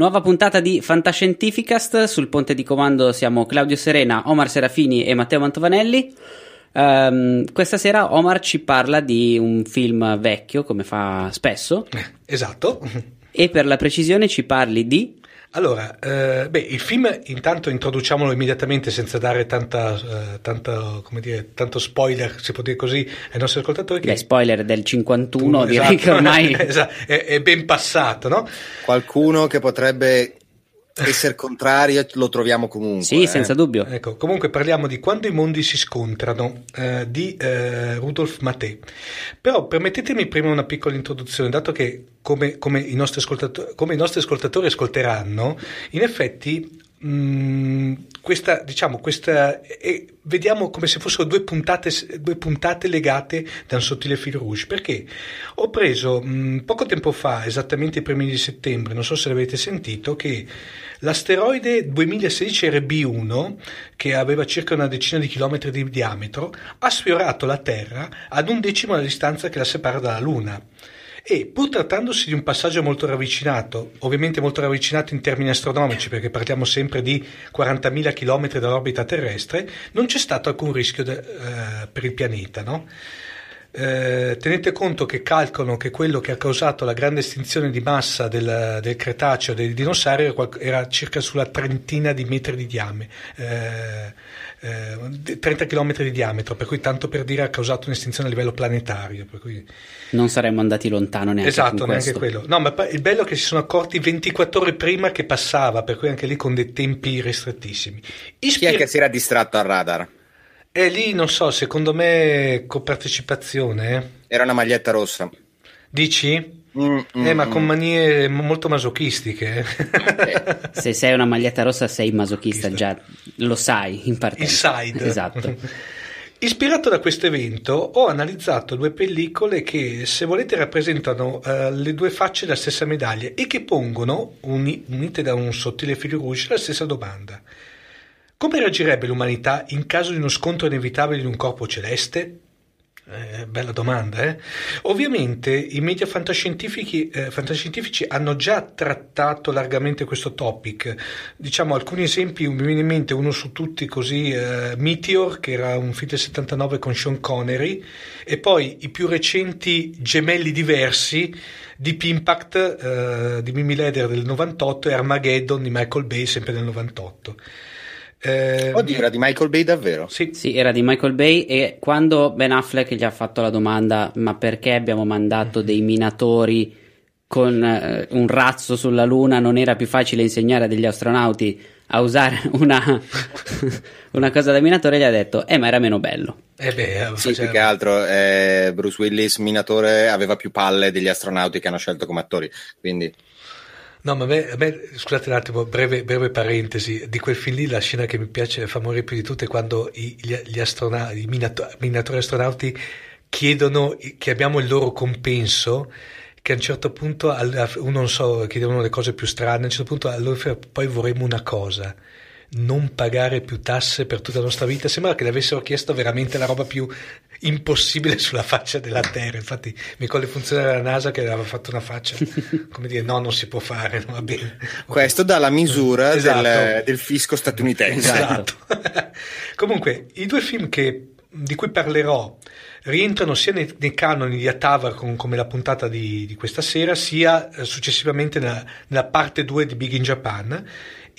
Nuova puntata di Fantascientificast. Sul ponte di comando siamo Claudio Serena, Omar Serafini e Matteo Mantovanelli. Um, questa sera Omar ci parla di un film vecchio, come fa spesso. Esatto. E per la precisione ci parli di allora, eh, beh, il film intanto introduciamolo immediatamente senza dare tanta, eh, tanta, dire, tanto spoiler, si può dire così, ai nostri ascoltatori. Che... Beh, spoiler del 51, esatto. direi che ormai esatto. è, è, ben passato, no? Qualcuno che potrebbe essere contrario lo troviamo comunque. Sì, eh. senza dubbio. Ecco, comunque parliamo di Quando i mondi si scontrano eh, di eh, Rudolf Maté. Però permettetemi prima una piccola introduzione, dato che come, come, i, nostri come i nostri ascoltatori ascolteranno, in effetti Mm, questa, diciamo, questa, eh, vediamo come se fossero due puntate, due puntate, legate da un sottile fil rouge. Perché ho preso mh, poco tempo fa, esattamente i primi di settembre, non so se l'avete sentito, che l'asteroide 2016 RB1, che aveva circa una decina di chilometri di diametro, ha sfiorato la Terra ad un decimo la distanza che la separa dalla Luna e pur trattandosi di un passaggio molto ravvicinato, ovviamente molto ravvicinato in termini astronomici perché parliamo sempre di 40.000 km dall'orbita terrestre, non c'è stato alcun rischio de, uh, per il pianeta. No? Eh, tenete conto che calcolano che quello che ha causato la grande estinzione di massa del, del Cretaceo dei dinosauri era circa sulla trentina di metri di diametro, eh, eh, 30 km di diametro, per cui tanto per dire ha causato un'estinzione a livello planetario. Cui... Non saremmo andati lontano neanche Esatto, neanche quello. No, ma il bello è che si sono accorti 24 ore prima che passava, per cui anche lì con dei tempi ristrettissimi. Ispir- Chi è che si era distratto al radar? E lì non so, secondo me copartecipazione. Eh. Era una maglietta rossa. Dici? Mm, mm, eh, ma con mm. manie molto masochistiche. Eh, se sei una maglietta rossa sei masochista, già lo sai in partenza. Inside. Esatto. Ispirato da questo evento ho analizzato due pellicole che se volete rappresentano uh, le due facce della stessa medaglia e che pongono, uni, unite da un sottile filo rouge, la stessa domanda. Come reagirebbe l'umanità in caso di uno scontro inevitabile di un corpo celeste? Eh, bella domanda, eh? Ovviamente i media fantascientifici, eh, fantascientifici, hanno già trattato largamente questo topic. Diciamo alcuni esempi, mi viene in mente uno su tutti così, eh, Meteor, che era un film del 79 con Sean Connery, e poi i più recenti Gemelli diversi, Deep Impact eh, di Mimi Leder del 98 e Armageddon di Michael Bay sempre del 98. Eh, Oddio, era di Michael Bay davvero? Sì. sì, era di Michael Bay e quando Ben Affleck gli ha fatto la domanda ma perché abbiamo mandato dei minatori con eh, un razzo sulla Luna non era più facile insegnare a degli astronauti a usare una, una cosa da minatore gli ha detto eh ma era meno bello eh beh, sì, più che altro eh, Bruce Willis minatore aveva più palle degli astronauti che hanno scelto come attori quindi No, ma a me, a me, scusate un attimo, breve, breve, parentesi, di quel film lì la scena che mi piace, fa morire più di tutte è quando i, gli, gli astronauti, i minato, minatori astronauti chiedono che abbiamo il loro compenso, che a un certo punto, uno non so, chiedono le cose più strane, a un certo punto allora poi vorremmo una cosa, non pagare più tasse per tutta la nostra vita, sembra che le avessero chiesto veramente la roba più impossibile sulla faccia della Terra. Infatti, mi ricordo il funzionario della NASA che aveva fatto una faccia come dire: no, non si può fare. Non va bene. Questo dalla misura esatto. del, del, fisco statunitense. Esatto. Comunque, i due film che, di cui parlerò rientrano sia nei, nei canoni di Atavar con, come la puntata di, di questa sera, sia eh, successivamente nella, nella parte 2 di Big in Japan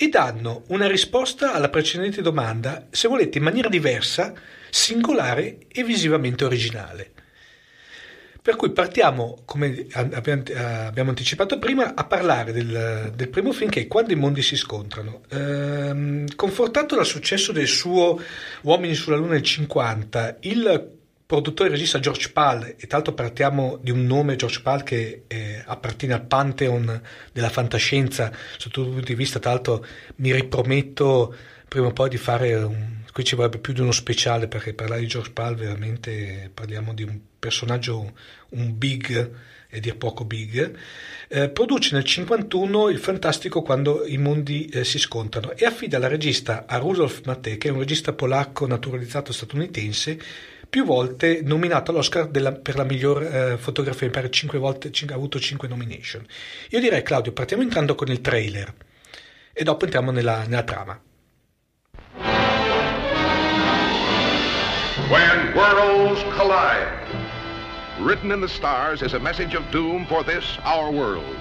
e danno una risposta alla precedente domanda, se volete in maniera diversa, singolare e visivamente originale. Per cui partiamo, come abbiamo anticipato prima, a parlare del, del primo film che è Quando i mondi si scontrano. Ehm, confortato dal successo del suo Uomini sulla Luna nel 50, il produttore e regista George Pal, e tra l'altro partiamo di un nome George Pal che eh, appartiene al pantheon della fantascienza, sotto tutti i punti di vista, tra l'altro mi riprometto prima o poi di fare un qui ci vorrebbe più di uno speciale perché parlare di George Pal veramente parliamo di un personaggio, un big e dir poco big, eh, produce nel 1951 il fantastico Quando i mondi eh, si scontrano e affida la regista a Rudolf Maté, che è un regista polacco naturalizzato statunitense, più volte nominato all'Oscar della, per la miglior eh, fotografia, mi pare 5 volte, ha avuto 5 nomination. Io direi Claudio, partiamo entrando con il trailer e dopo entriamo nella, nella trama. When worlds collide. Written in the stars is a message of doom for this, our world.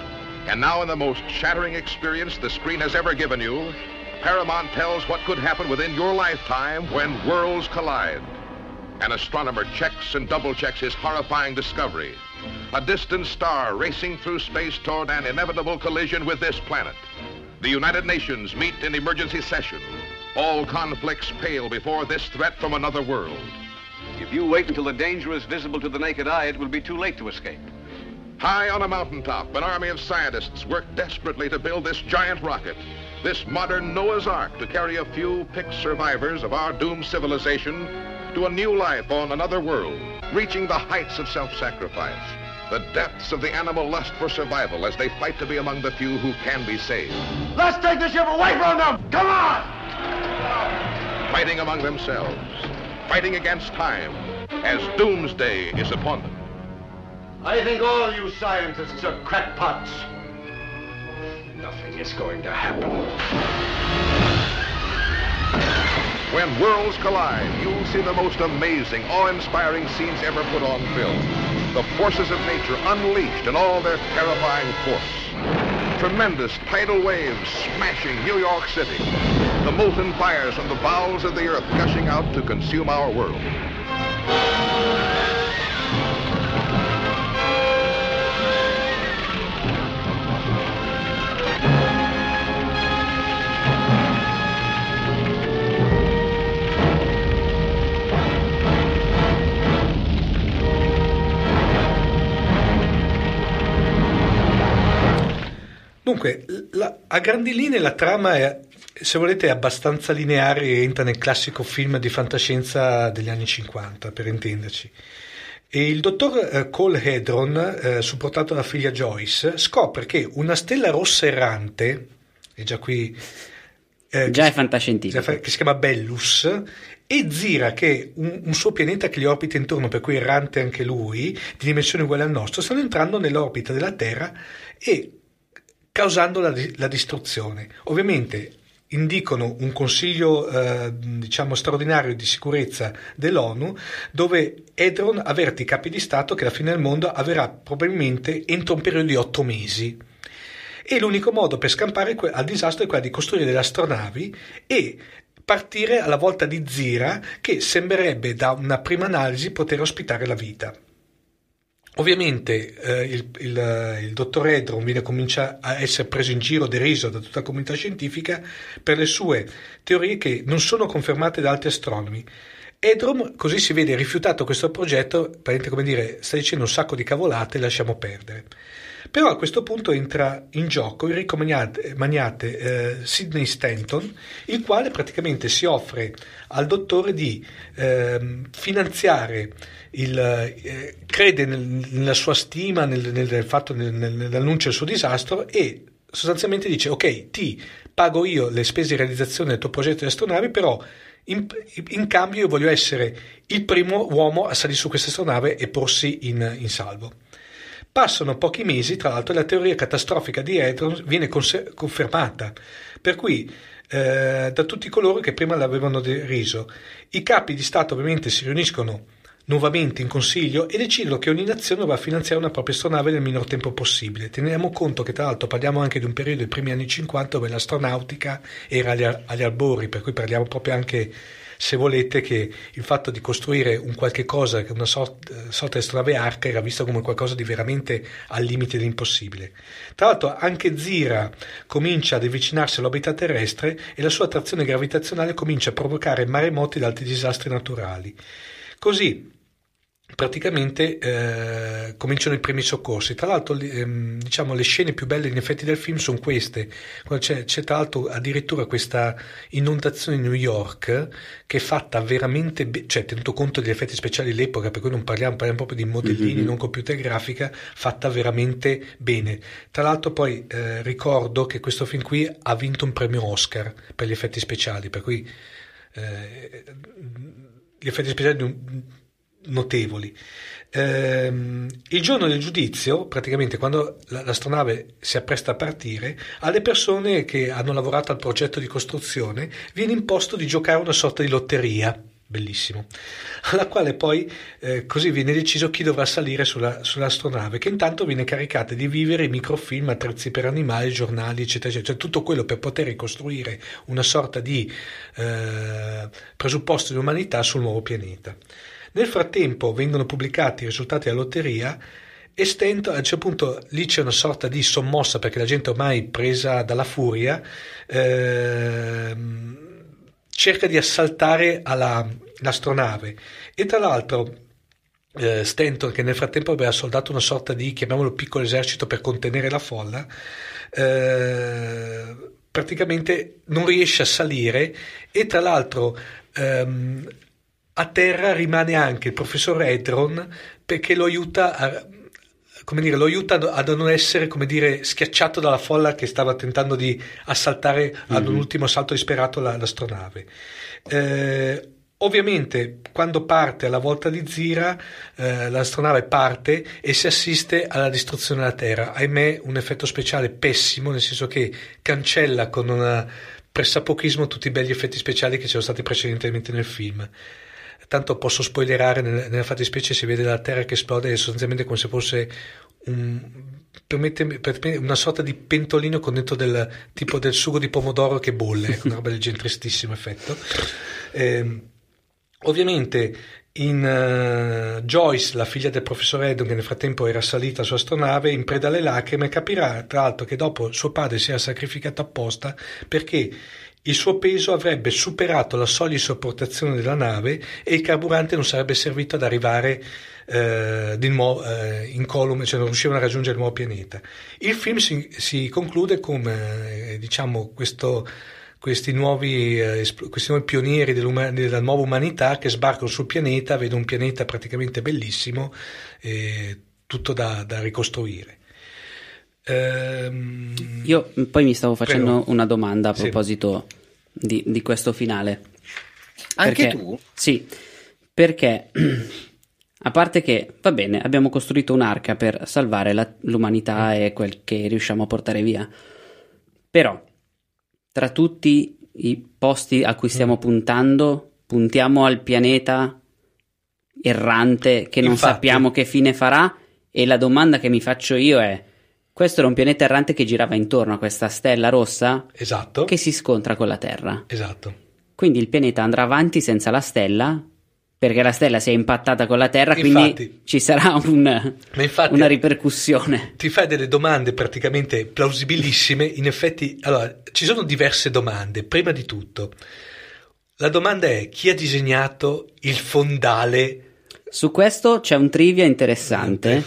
And now in the most shattering experience the screen has ever given you, Paramount tells what could happen within your lifetime when worlds collide. An astronomer checks and double checks his horrifying discovery. A distant star racing through space toward an inevitable collision with this planet. The United Nations meet in emergency session. All conflicts pale before this threat from another world. If you wait until the danger is visible to the naked eye, it will be too late to escape. High on a mountaintop, an army of scientists work desperately to build this giant rocket, this modern Noah's Ark to carry a few picked survivors of our doomed civilization to a new life on another world, reaching the heights of self-sacrifice, the depths of the animal lust for survival as they fight to be among the few who can be saved. Let's take the ship away from them! Come on! Fighting among themselves, fighting against time, as doomsday is upon them. I think all you scientists are crackpots. Nothing is going to happen. When worlds collide, you'll see the most amazing, awe-inspiring scenes ever put on film. The forces of nature unleashed in all their terrifying force. Tremendous tidal waves smashing New York City. The molten fires from the bowels of the earth gushing out to consume our world. Dunque, la, a grandi linee la trama è, se volete, è abbastanza lineare e entra nel classico film di fantascienza degli anni 50, per intenderci. E il dottor eh, Cole Hedron, eh, supportato dalla figlia Joyce, scopre che una stella rossa errante, e già qui... Eh, già è fantascientifico. Che si chiama Bellus, e Zira, che è un, un, suo pianeta che gli orbita intorno, per cui errante anche lui, di dimensione uguale al nostro, stanno entrando nell'orbita della Terra e causando la, la distruzione. Ovviamente indicano un consiglio eh, diciamo straordinario di sicurezza dell'ONU dove Edron avverte i capi di Stato che la fine del mondo avverrà probabilmente entro un periodo di otto mesi e l'unico modo per scampare al disastro è quello di costruire delle astronavi e partire alla volta di Zira che sembrerebbe da una prima analisi poter ospitare la vita. Ovviamente eh, il, il, il, dottor Edron viene, comincia a essere preso in giro, deriso da tutta la comunità scientifica per le sue teorie che non sono confermate da altri astronomi. Edrom così si vede rifiutato questo progetto, come dire, sta dicendo un sacco di cavolate, lasciamo perdere. Però a questo punto entra in gioco il ricco magnate eh, Sidney Stanton, il quale praticamente si offre al dottore di eh, finanziare il, eh, crede nel, nella sua stima, nel, nel fatto, nel, nell'annuncio del suo disastro e sostanzialmente dice ok ti pago io le spese di realizzazione del tuo progetto di astronave però in, in, cambio io voglio essere il primo uomo a salire su questa astronave e porsi in, in salvo. Passano pochi mesi, tra l'altro, e la teoria catastrofica di Hadron viene cons- confermata, per cui eh, da tutti coloro che prima l'avevano deriso. I capi di Stato ovviamente si riuniscono nuovamente in consiglio e decidono che ogni nazione va a finanziare una propria astronave nel minor tempo possibile. Teniamo conto che tra l'altro parliamo anche di un periodo dei primi anni 50 dove l'astronautica era agli, agli albori, per cui parliamo proprio anche se volete che il fatto di costruire un qualche cosa, una sorta, sorta di astronave arca era visto come qualcosa di veramente al limite dell'impossibile. Tra l'altro anche Zira comincia ad avvicinarsi all'orbita terrestre e la sua attrazione gravitazionale comincia a provocare maremoti ed altri disastri naturali. Così praticamente eh, cominciano i primi soccorsi. Tra l'altro, ehm, diciamo, le scene più belle in effetti del film sono queste. C'è, c'è, tra l'altro addirittura questa inondazione in New York che è fatta veramente, be- cioè tenuto conto degli effetti speciali dell'epoca, per cui non parliamo, parliamo proprio di modellini, mm-hmm. non computer grafica, fatta veramente bene. Tra l'altro poi eh, ricordo che questo film qui ha vinto un premio Oscar per gli effetti speciali, per cui... Eh, gli effetti speciali notevoli. Ehm, il giorno del giudizio, praticamente quando la- l'astronave si appresta a partire, alle persone che hanno lavorato al progetto di costruzione viene imposto di giocare una sorta di lotteria. Bellissimo, alla quale poi eh, così viene deciso chi dovrà salire sulla, sull'astronave, che intanto viene caricata di vivere, microfilm, attrezzi per animali, giornali, eccetera, eccetera, cioè tutto quello per poter ricostruire una sorta di eh, presupposto di umanità sul nuovo pianeta. Nel frattempo vengono pubblicati i risultati della lotteria e stento, a un certo punto lì c'è una sorta di sommossa perché la gente ormai presa dalla furia ehm, cerca di assaltare alla- l'astronave. E tra l'altro eh, Stanton che nel frattempo aveva soldato una sorta di chiamiamolo piccolo esercito per contenere la folla eh, praticamente non riesce a salire e tra l'altro ehm, a terra rimane anche il professor Edron perché lo aiuta a, come dire, lo aiuta a non essere come dire, schiacciato dalla folla che stava tentando di assaltare ad un ultimo salto disperato la- l'astronave. Eh, ovviamente, quando parte alla volta di Zira, eh, l'astronave parte e si assiste alla distruzione della Terra. Ahimè, un effetto speciale pessimo, nel senso che cancella con un pressapochismo tutti i begli effetti speciali che c'erano stati precedentemente nel film. Tanto posso spoilerare, nel- nella fattispecie si vede la Terra che esplode, è sostanzialmente come se fosse un, una sorta di pentolino con dentro del tipo del sugo di pomodoro che bolle, una roba del genere, tristissimo effetto. Ehm, ovviamente in eh, Joyce, la figlia del professor Eddon, che nel frattempo era salita su astronave, in preda alle lacrime, capirà tra l'altro che dopo suo padre si era sacrificato apposta perché il suo peso avrebbe superato la soglia di sopportazione della nave e il carburante non sarebbe servito ad arrivare eh, di nuovo eh, incolume, cioè non riuscivano a raggiungere il nuovo pianeta. Il film si, si conclude con eh, diciamo questo questi nuovi, eh, questi nuovi pionieri della nuova umanità che sbarcano sul pianeta, vedo un pianeta praticamente bellissimo, eh, tutto da, da ricostruire. Ehm, Io poi mi stavo facendo Prego. una domanda a Sì. proposito di, di questo finale. Anche Perché- tu? Sì, perché a parte che va bene, abbiamo costruito un'arca per salvare la- l'umanità e quel che riusciamo a portare via. Però, tra tutti i posti a cui stiamo puntando, puntiamo al pianeta errante che non Infatti. sappiamo che fine farà. E la domanda che mi faccio io è: questo era un pianeta errante che girava intorno a questa stella rossa esatto, che si scontra con la Terra. esatto. Quindi il pianeta andrà avanti senza la stella perché la stella si è impattata con la Terra, Infatti. quindi ci sarà un- infatti una ripercussione. ti fai delle domande praticamente plausibilissime. In effetti, allora, ci sono diverse domande. Prima di tutto, la domanda è chi ha disegnato il fondale? Su questo c'è un trivia interessante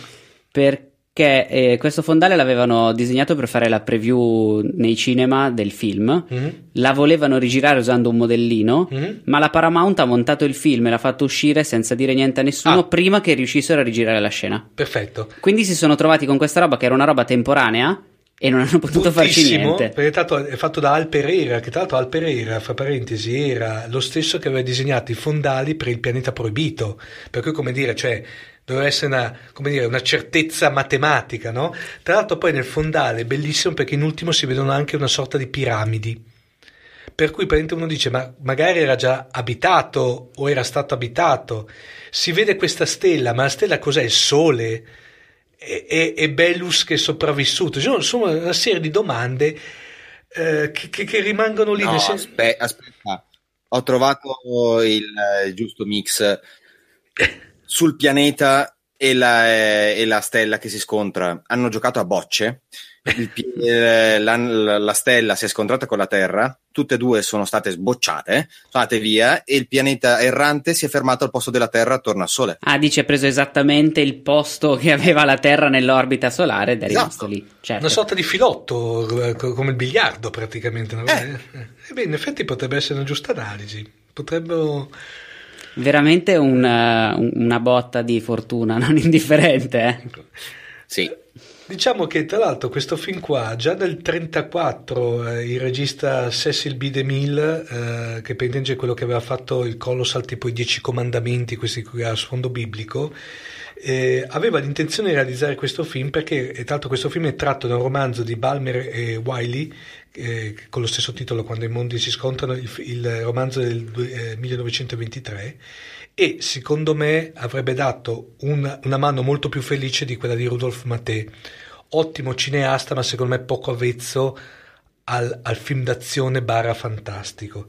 perché eh, questo fondale l'avevano disegnato per fare la preview nei cinema del film. Mhm. La volevano rigirare usando un modellino, Mhm. ma la Paramount ha montato il film e l'ha fatto uscire senza dire niente a nessuno Ah. prima che riuscissero a rigirare la scena. Perfetto. Quindi si sono trovati con questa roba che era una roba temporanea e non hanno potuto farci niente. perché l'altro è fatto da Al Pereira, che tra l'altro Al Pereira, fra parentesi, era lo stesso che aveva disegnato i fondali per il pianeta proibito, per cui come dire, cioè doveva essere una, come dire, una certezza matematica, no? Tra l'altro poi nel fondale è bellissimo perché in ultimo si vedono anche una sorta di piramidi. Per cui praticamente uno dice, ma magari era già abitato o era stato abitato. Si vede questa stella, ma la stella cos'è? Il sole? E, e, e Bellus che è sopravvissuto? Ci sono, sono una serie di domande eh, che, che- che rimangono lì. No, senso- aspe- aspetta, ho trovato il eh, giusto mix sul pianeta e la, eh, e la stella che si scontra. Hanno giocato a bocce. Il eh, la, la stella si è scontrata con la Terra, tutte e due sono state sbocciate, sono andate via e il pianeta errante si è fermato al posto della Terra attorno al Sole. Ah, dice ha preso esattamente il posto che aveva la Terra nell'orbita solare ed è Esatto. rimasto lì. Certo. Una sorta di filotto, eh, co- come il biliardo praticamente. Eh. Eh, beh, in effetti potrebbe essere una giusta analisi. Potrebbero... Veramente un, eh, un- una botta di fortuna non indifferente. eh. Sì. Diciamo che tra l'altro questo film qua, già nel 1934 eh, il regista Cecil B. DeMille, eh, che per intenderci è quello che aveva fatto il Colossal tipo i Dieci Comandamenti, questi qui a sfondo biblico, eh, aveva l'intenzione di realizzare questo film perché tra l'altro questo film è tratto da un romanzo di Balmer e Wiley eh, con lo stesso titolo Quando i mondi si scontrano, il, il romanzo del eh, 1923 e secondo me avrebbe dato un, una mano molto più felice di quella di Rudolf Maté. Ottimo cineasta, ma secondo me poco avvezzo al, al film d'azione barra fantastico.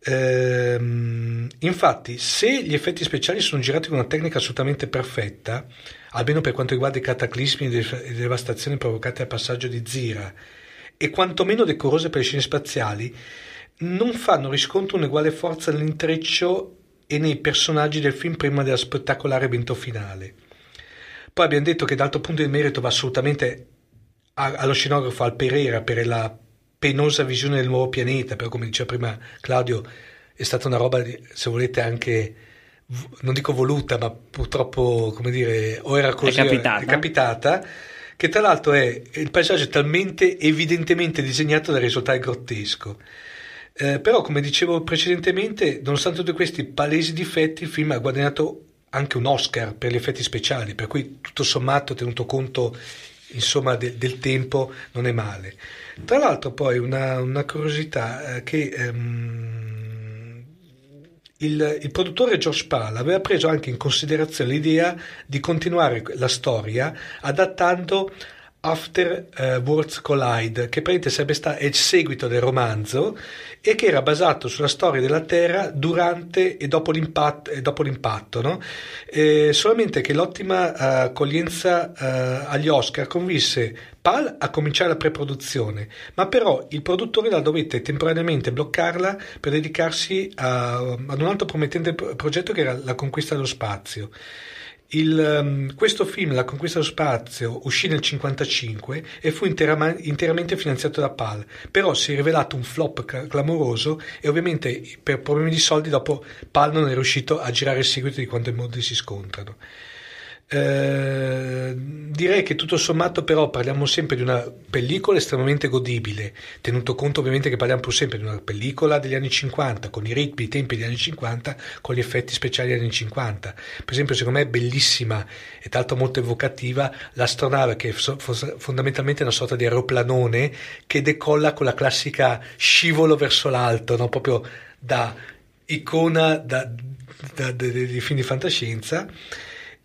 Ehm, infatti, se gli effetti speciali sono girati con una tecnica assolutamente perfetta, almeno per quanto riguarda i cataclismi e le devastazioni provocate al passaggio di Zira, e quantomeno decorose per le scene spaziali, non fanno riscontro un'uguale forza nell'intreccio e nei personaggi del film prima dello spettacolare evento finale. Poi abbiamo detto che dall'altro punto di merito va assolutamente allo scenografo al Pereira per la penosa visione del nuovo pianeta, però come diceva prima Claudio è stata una roba, se volete, anche non dico voluta, ma purtroppo, come dire, o era così, è capitata, è capitata che tra l'altro è il paesaggio è talmente evidentemente disegnato da risultare grottesco. Eh, però, come dicevo precedentemente, nonostante tutti questi palesi difetti, il film ha guadagnato anche un Oscar per gli effetti speciali, per cui tutto sommato, tenuto conto insomma, de- del tempo, non è male. Tra l'altro, poi una, una curiosità eh, che ehm, il, il, produttore George Pal aveva preso anche in considerazione l'idea di continuare la storia adattando After uh, Worlds Collide, che sarebbe stato il seguito del romanzo e che era basato sulla storia della Terra durante e dopo l'impatto, e dopo l'impatto no? eh, solamente che l'ottima uh, accoglienza uh, agli Oscar convinse Pal a cominciare la preproduzione, ma però il produttore la dovette temporaneamente bloccarla per dedicarsi a, ad un altro promettente progetto che era la conquista dello spazio. Il, um, questo film, La conquista dello spazio, uscì nel 1955 e fu interama- interamente finanziato da PAL, però si è rivelato un flop clamoroso e ovviamente per problemi di soldi dopo PAL non è riuscito a girare il seguito di quando i mondi si scontrano. Eh, direi che tutto sommato però parliamo sempre di una pellicola estremamente godibile, tenuto conto ovviamente che parliamo pur sempre di una pellicola degli anni 50, con i ritmi, i tempi degli anni 50, con gli effetti speciali degli anni 50. Per esempio secondo me è bellissima e tanto molto evocativa l'astronave che è fondamentalmente una sorta di aeroplanone che decolla con la classica scivolo verso l'alto, no? proprio da icona da, da, da, di film di fantascienza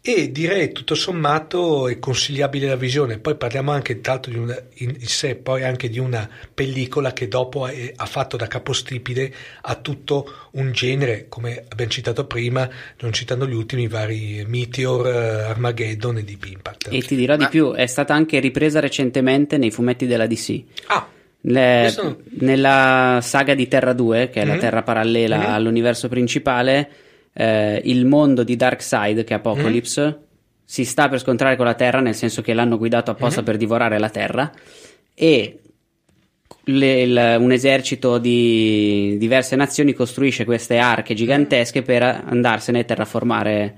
e direi tutto sommato è consigliabile la visione. Poi parliamo anche tanto di una, in, in sé, poi anche di una pellicola che dopo è, ha fatto da capostipite a tutto un genere, come abbiamo citato prima, non citando gli ultimi vari Meteor, uh, Armageddon e Deep Impact. E ti dirò Ma... di più, è stata anche ripresa recentemente nei fumetti della DC. Ah. Le, nella saga di Terra 2, che è mm-hmm. la Terra parallela mm-hmm. all'universo principale, eh, il mondo di Darkseid, che è Apocalypse, mm. si sta per scontrare con la Terra, nel senso che l'hanno guidato apposta mm. per divorare la Terra, e le, il, un esercito di diverse nazioni costruisce queste arche gigantesche per andarsene a terraformare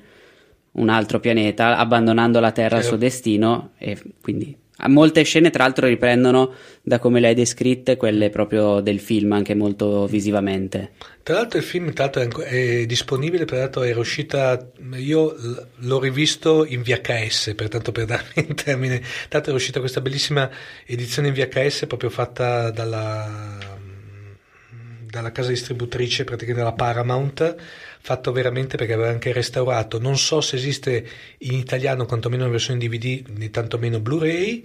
un altro pianeta, abbandonando la Terra al suo destino, e quindi Molte scene, tra l'altro, riprendono da come le hai descritte, quelle proprio del film, anche molto visivamente. Tra l'altro, il film l'altro, è disponibile, peraltro era uscita. Io l'ho rivisto in VHS, pertanto per darmi in termine. Tra l'altro, è uscita questa bellissima edizione in VHS proprio fatta dalla, dalla casa distributrice, praticamente dalla Paramount fatto veramente perché aveva anche restaurato. Non so se esiste in italiano, quantomeno in versione DVD, né tantomeno Blu-ray,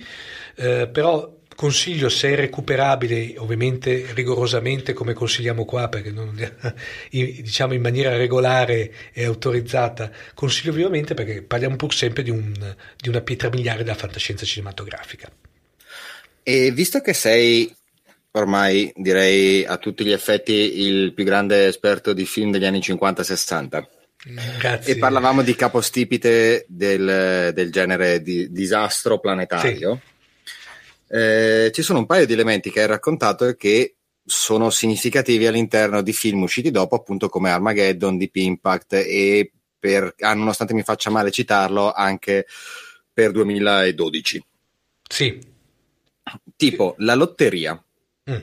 eh, però consiglio se è recuperabile, ovviamente rigorosamente come consigliamo qua, perché non, diciamo in maniera regolare e autorizzata, consiglio vivamente perché parliamo pur sempre di, un, di una pietra miliare della fantascienza cinematografica. E visto che sei ormai direi a tutti gli effetti il più grande esperto di film degli anni 50-60. Grazie. E parlavamo di capostipite del, del genere di disastro planetario. Sì. Eh, ci sono un paio di elementi che hai raccontato che sono significativi all'interno di film usciti dopo, appunto come Armageddon, Deep Impact e per, ah, nonostante mi faccia male citarlo, anche per 2012. Sì. Tipo la lotteria. Mm.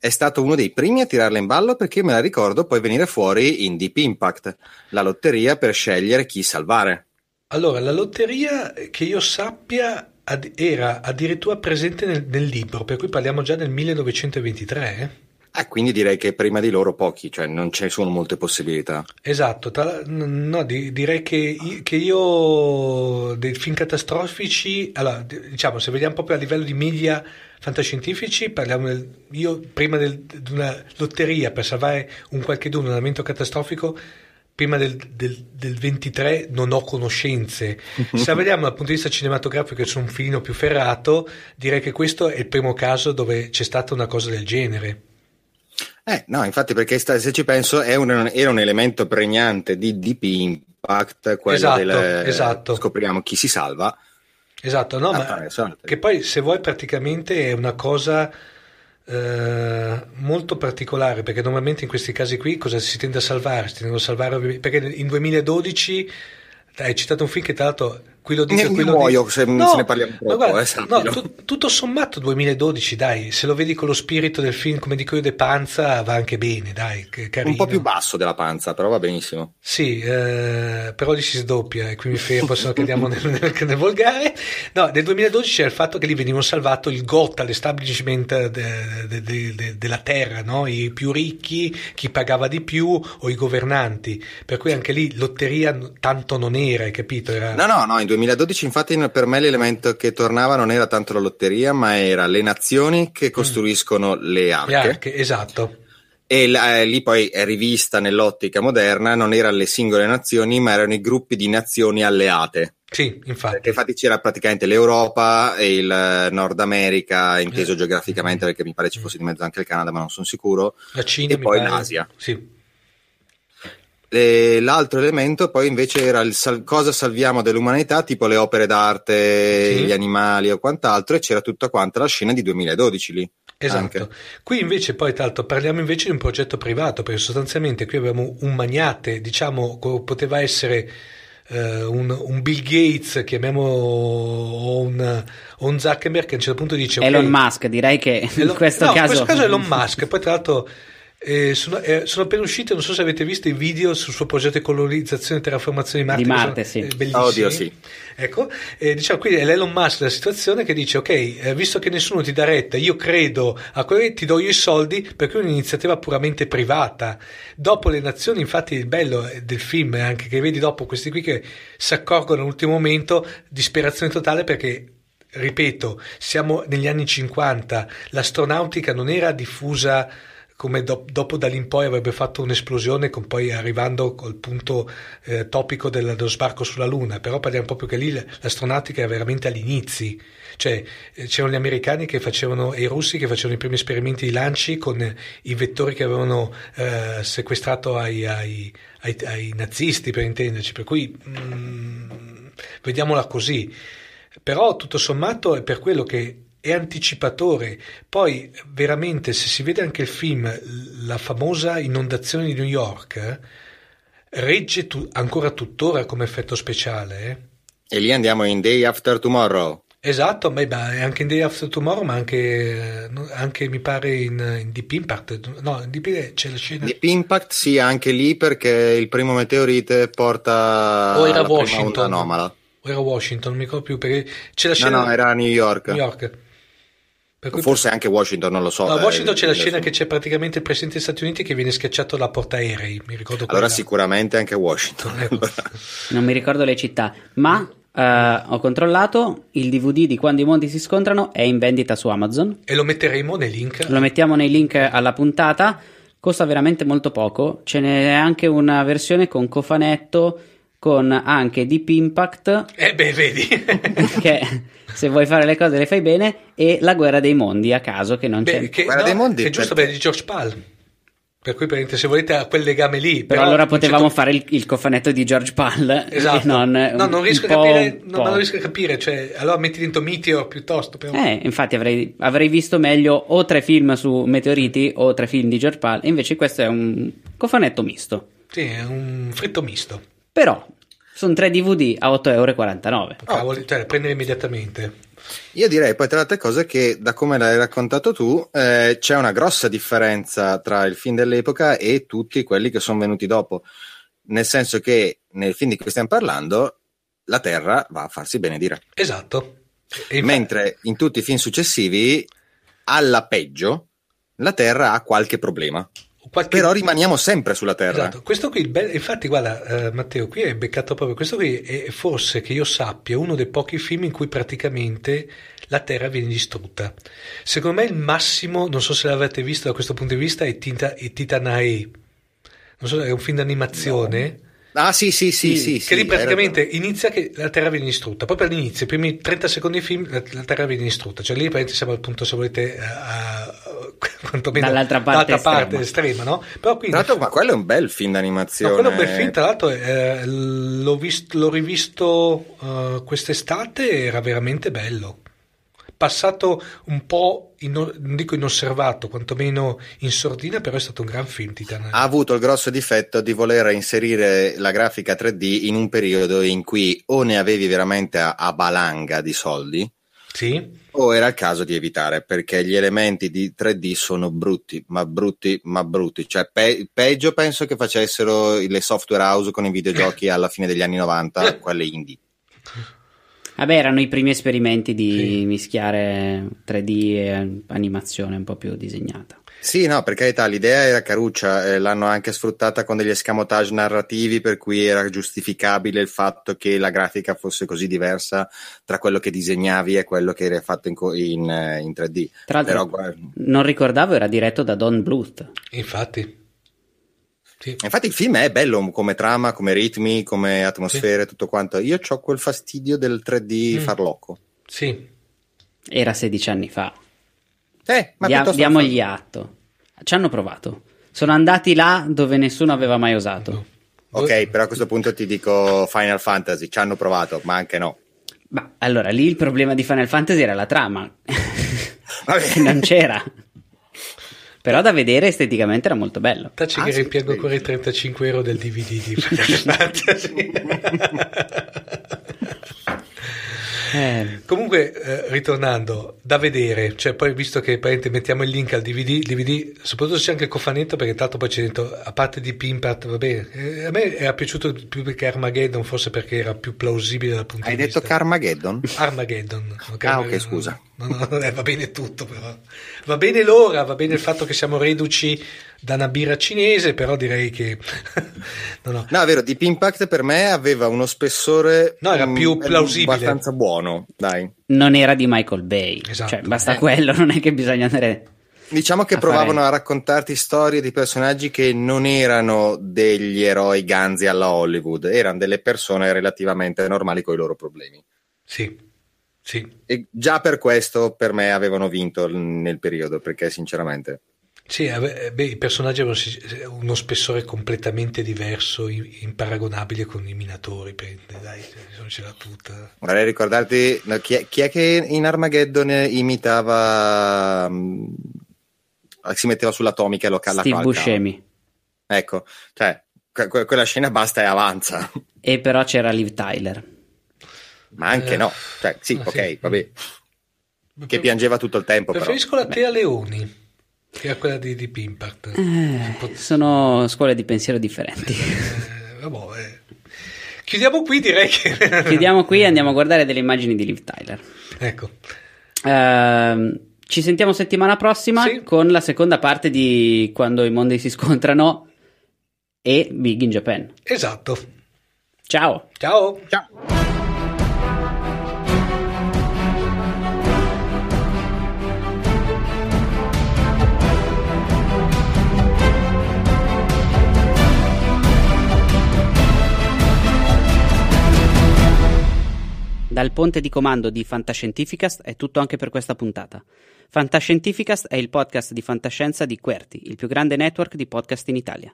È stato uno dei primi a tirarla in ballo perché me la ricordo poi venire fuori in Deep Impact, la lotteria per scegliere chi salvare. Allora, la lotteria, che io sappia, ad- era addirittura presente nel, nel libro, per cui parliamo già del 1923. eh? Eh, quindi direi che prima di loro pochi, cioè non ci sono molte possibilità. Esatto, tra- no, di- direi che, che io dei film catastrofici, allora, diciamo, se vediamo proprio a livello di media fantascientifici, parliamo del, io prima del- di una lotteria per salvare un qualche un elemento catastrofico, prima del, del- del 23 non ho conoscenze. Se la vediamo dal punto di vista cinematografico, che sono un filino più ferrato, direi che questo è il primo caso dove c'è stata una cosa del genere. Eh, no, infatti perché sta- se ci penso è un- era un elemento pregnante di Deep Impact, quello Esatto, del esatto. scopriamo chi si salva. Esatto, no, ma Attraverso- che poi se vuoi praticamente è una cosa eh, molto particolare perché normalmente in questi casi qui cosa si tende a salvare? Si tendono a salvare perché in 2012 hai citato un film che tra l'altro qui lo dico Ne- qui ne lo muoio dico- se- se ne parliamo troppo, guarda, eh, no, tu- tutto sommato 2012 dai se lo vedi con lo spirito del film come dico io De Panza va anche bene dai carino Un po' più basso della panza, però va benissimo. sì, eh, però lì si sdoppia e qui mi fermo, se no cadiamo nel, nel, nel volgare. No, nel 2012 c'era il fatto che lì venivano salvato il GOT, l'establishment de- de- de- de- della terra, no? i più ricchi, chi pagava di più o i governanti. Per cui anche lì lotteria tanto non era, hai capito? Era... No, no, no, in 2012 infatti per me l'elemento che tornava non era tanto la lotteria, ma era le nazioni che costruiscono le arche. Le arche, esatto. E la- eh, lì poi è rivista nell'ottica moderna, non erano le singole nazioni, ma erano i gruppi di nazioni alleate. Sì, infatti. Perché infatti c'era praticamente l'Europa e il eh, Nord America, inteso Eh. geograficamente, perché mi pare ci fosse di mezzo anche il Canada, ma non sono sicuro. La Cina, e poi pare- l'Asia. Sì. E l'altro elemento poi invece era il sal- cosa salviamo dell'umanità, tipo le opere d'arte, Sì. gli animali o quant'altro, e c'era tutta quanta la scena di 2012 lì. Esatto. Anche. Qui invece poi tra l'altro parliamo invece di un progetto privato, perché sostanzialmente qui abbiamo un magnate, diciamo, poteva essere eh, un, un Bill Gates, chiamiamo o un, un Zuckerberg che a un certo punto dice... Elon Musk, direi che in Elon- questo no, caso... in questo caso è Elon Musk. Poi, tra l'altro, eh, sono, eh, sono appena uscite. Non so se avete visto i video sul suo progetto di colonizzazione e terraformazione di Marte. Di Marte, sono, sì. eh, bellissimi. Oddio, sì. Ecco, eh, diciamo qui è l'Elon Musk della situazione che dice: Ok, eh, visto che nessuno ti dà retta, io credo a quello ti do io i soldi perché è un'iniziativa puramente privata. Dopo le nazioni, infatti, il bello del film è anche che vedi dopo questi qui che si accorgono all'ultimo momento, disperazione totale perché ripeto, siamo negli anni 50, l'astronautica non era diffusa come do- dopo da lì in poi avrebbe fatto un'esplosione, con poi arrivando col punto eh, topico del- dello sbarco sulla Luna, però parliamo proprio che lì l'astronautica era veramente agli inizi, cioè eh, c'erano gli americani che facevano e i russi che facevano i primi esperimenti di lanci con i vettori che avevano eh, sequestrato ai, ai- ai- ai nazisti, per intenderci, per cui mm, vediamola così. Però tutto sommato è per quello che è anticipatore. Poi veramente se si vede anche il film, la famosa inondazione di New York, regge tu- ancora tuttora come effetto speciale. eh. E lì andiamo in Day After Tomorrow. Esatto, ma ma è anche in Day After Tomorrow, ma anche, no, anche mi pare in, in Deep Impact. No, in Deep c'è la scena. Deep Impact sì, anche lì perché il primo meteorite porta O era Washington. anomala. O era Washington, non mi ricordo più perché c'è la No, scena. no, era New York. New York. Per cui- Forse anche Washington, non lo so. No, a eh, Washington c'è la scena che c'è praticamente il presidente degli Stati Uniti che viene schiacciato dalla portaerei, mi ricordo Allora quella. sicuramente anche Washington. Ecco. Non mi ricordo le città, ma eh, ho controllato, il DVD di Quando i mondi si scontrano è in vendita su Amazon. E lo metteremo nei link. Lo mettiamo nei link alla puntata. Costa veramente molto poco. Ce n'è anche una versione con cofanetto con anche Deep Impact. Eh beh, vedi. che se vuoi fare le cose le fai bene. E La guerra dei mondi a caso che non c'è. Beh, che, Guerra no, dei mondi, che è giusto perché- per di George Pal. Per cui se volete a quel legame lì. Però, allora non c'è potevamo to- fare il, il cofanetto di George Pal. Esatto. non, no, non riesco a capire. No, non riesco a capire. Cioè, allora metti dentro Meteor piuttosto. Però. Eh, infatti avrei, avrei visto meglio o tre film su meteoriti o tre film di George Pal. Invece questo è un cofanetto misto. Sì, è un fritto misto. Però sono tre DVD a 8,49 euro. Cavoli, cioè, prendere immediatamente. Io direi poi tra le altre cose che da come l'hai raccontato tu eh, c'è una grossa differenza tra il film dell'epoca e tutti quelli che sono venuti dopo, nel senso che nel film di cui stiamo parlando la Terra va a farsi benedire. Esatto. Infatti- Mentre in tutti i film successivi, alla peggio, la Terra ha qualche problema. Qualche- Però rimaniamo sempre sulla Terra. Esatto, questo qui, be- infatti, guarda, eh, Matteo, qui è beccato proprio. Questo qui è forse che io sappia uno dei pochi film in cui praticamente la Terra viene distrutta. Secondo me il massimo, non so se l'avete visto da questo punto di vista, è, Tita- è Titanae. Non so, è un film d'animazione. Ah sì, sì, sì, sì. che lì praticamente ragione. inizia che la Terra viene distrutta, proprio all'inizio, i primi 30 secondi di film la, la Terra viene distrutta, cioè lì praticamente siamo appunto se volete a, a- quantomeno Dall'altra parte dall'altra parte estrema. estrema, no? Però qui Tra l'altro, ma quello è un bel film d'animazione. No, quello è un bel film, tra l'altro eh, l'ho, vist- l'ho rivisto eh, quest'estate, era veramente bello. Passato un po', in- non dico inosservato, quantomeno in sordina, però è stato un gran film Titan. ha avuto il grosso difetto di voler inserire la grafica 3D in un periodo in cui o ne avevi veramente a, a balanga di soldi Sì? o era il caso di evitare perché gli elementi di 3D sono brutti, ma brutti, ma brutti. Cioè, pe- peggio penso che facessero le software house con i videogiochi alla fine degli anni 90, quelle indie. Vabbè, erano i primi esperimenti di Sì. mischiare 3D e animazione un po' più disegnata. Sì, no, per carità, l'idea era caruccia, eh, l'hanno anche sfruttata con degli escamotage narrativi per cui era giustificabile il fatto che la grafica fosse così diversa tra quello che disegnavi e quello che era fatto in, in, eh, in 3D. Tra l'altro, Però, guarda, non ricordavo, era diretto da Don Bluth. Infatti. Sì. infatti il film è bello come trama, come ritmi, come atmosfere, tutto quanto. Io ho quel fastidio del 3D Mm. farlocco. Sì. Era 16 anni fa. Eh, ma Dia- diamogli atto. Ci hanno provato. Sono andati là dove nessuno aveva mai osato. Ok, però a questo punto ti dico Final Fantasy, ci hanno provato, ma anche no. Ma allora lì il problema di Final Fantasy era la trama. Non c'era. Però da vedere esteticamente era molto bello. Tacci Ah, che sì, ripiango sì. ancora i 35 euro del DVD di Final Fantasy. Eh, Comunque, eh, ritornando, da vedere, cioè poi visto che praticamente mettiamo il link al DVD, DVD, soprattutto c'è anche il cofanetto perché tanto poi c'è dentro, a parte di Pimpat, va bene, eh, a me era piaciuto più che Armageddon, forse perché era più plausibile dal punto Hai di detto vista... Carmageddon? Armageddon. ok? Ah, ok, scusa. No, no, eh, va bene tutto, però. Va bene l'ora, va bene il fatto che siamo reduci da una birra cinese, però direi che... no, no. No, è vero, Deep Impact per me aveva uno spessore No, era mm, più plausibile. abbastanza buono, dai. non era di Michael Bay. Esatto. Cioè, basta Eh. quello, non è che bisogna andare. Diciamo che A provavano fare- a raccontarti storie di personaggi che non erano degli eroi ganzi alla Hollywood, erano delle persone relativamente normali con i loro problemi. Sì, sì. E già per questo per me avevano vinto nel periodo, perché sinceramente... Sì, eh, beh, i personaggi avevano si- uno spessore completamente diverso, imparagonabile con i minatori, dai, non c'era tutta. Vorrei ricordarti, no, chi, è, chi è che in Armageddon imitava... mm, si metteva sull'atomica e lo cala Steve Buscemi. Ecco, cioè, que- que- quella scena basta e avanza. E però c'era Liv Tyler. Ma anche Eh, no, cioè, sì, ah, ok, sì. vabbè, che piangeva tutto il tempo però. Preferisco la Tea Leoni, che è quella di, di Pimpart. Eh, sono scuole di pensiero differenti. Eh, vabbè, eh. Chiudiamo qui, direi che... Chiudiamo qui e andiamo a guardare delle immagini di Liv Tyler. Ecco, Ehm, ci sentiamo settimana prossima Sì. con la seconda parte di Quando i mondi si scontrano e Big in Japan. esatto. Ciao! Ciao. Ciao. Dal ponte di comando di Fantascientificast è tutto anche per questa puntata. Fantascientificast è il podcast di fantascienza di Querti, il più grande network di podcast in Italia.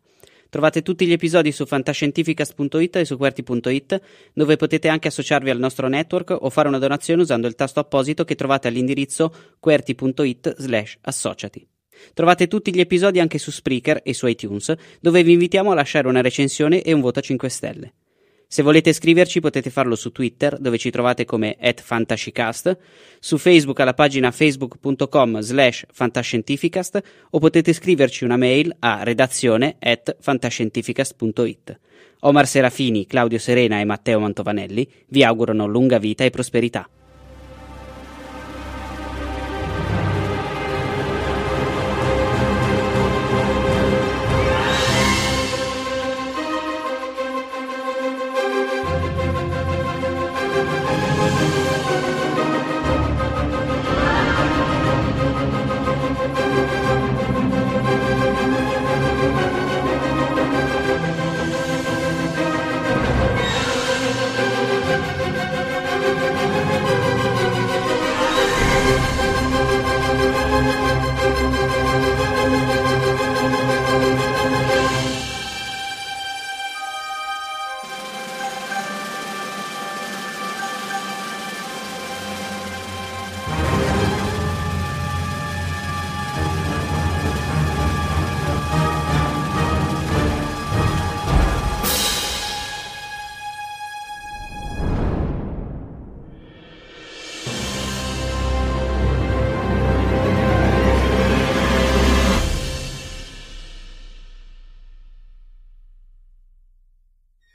Trovate tutti gli episodi su fantascientificast.it e su QWERTY.it, dove potete anche associarvi al nostro network o fare una donazione usando il tasto apposito che trovate all'indirizzo QWERTY.it slash associati. Trovate tutti gli episodi anche su Spreaker e su iTunes, dove vi invitiamo a lasciare una recensione e un voto a 5 stelle. Se volete scriverci potete farlo su Twitter, dove ci trovate come fantascicast, su Facebook alla pagina facebook.com slash fantascientificast o potete scriverci una mail a redazione at fantascientificast.it. Omar Serafini, Claudio Serena e Matteo Mantovanelli vi augurano lunga vita e prosperità.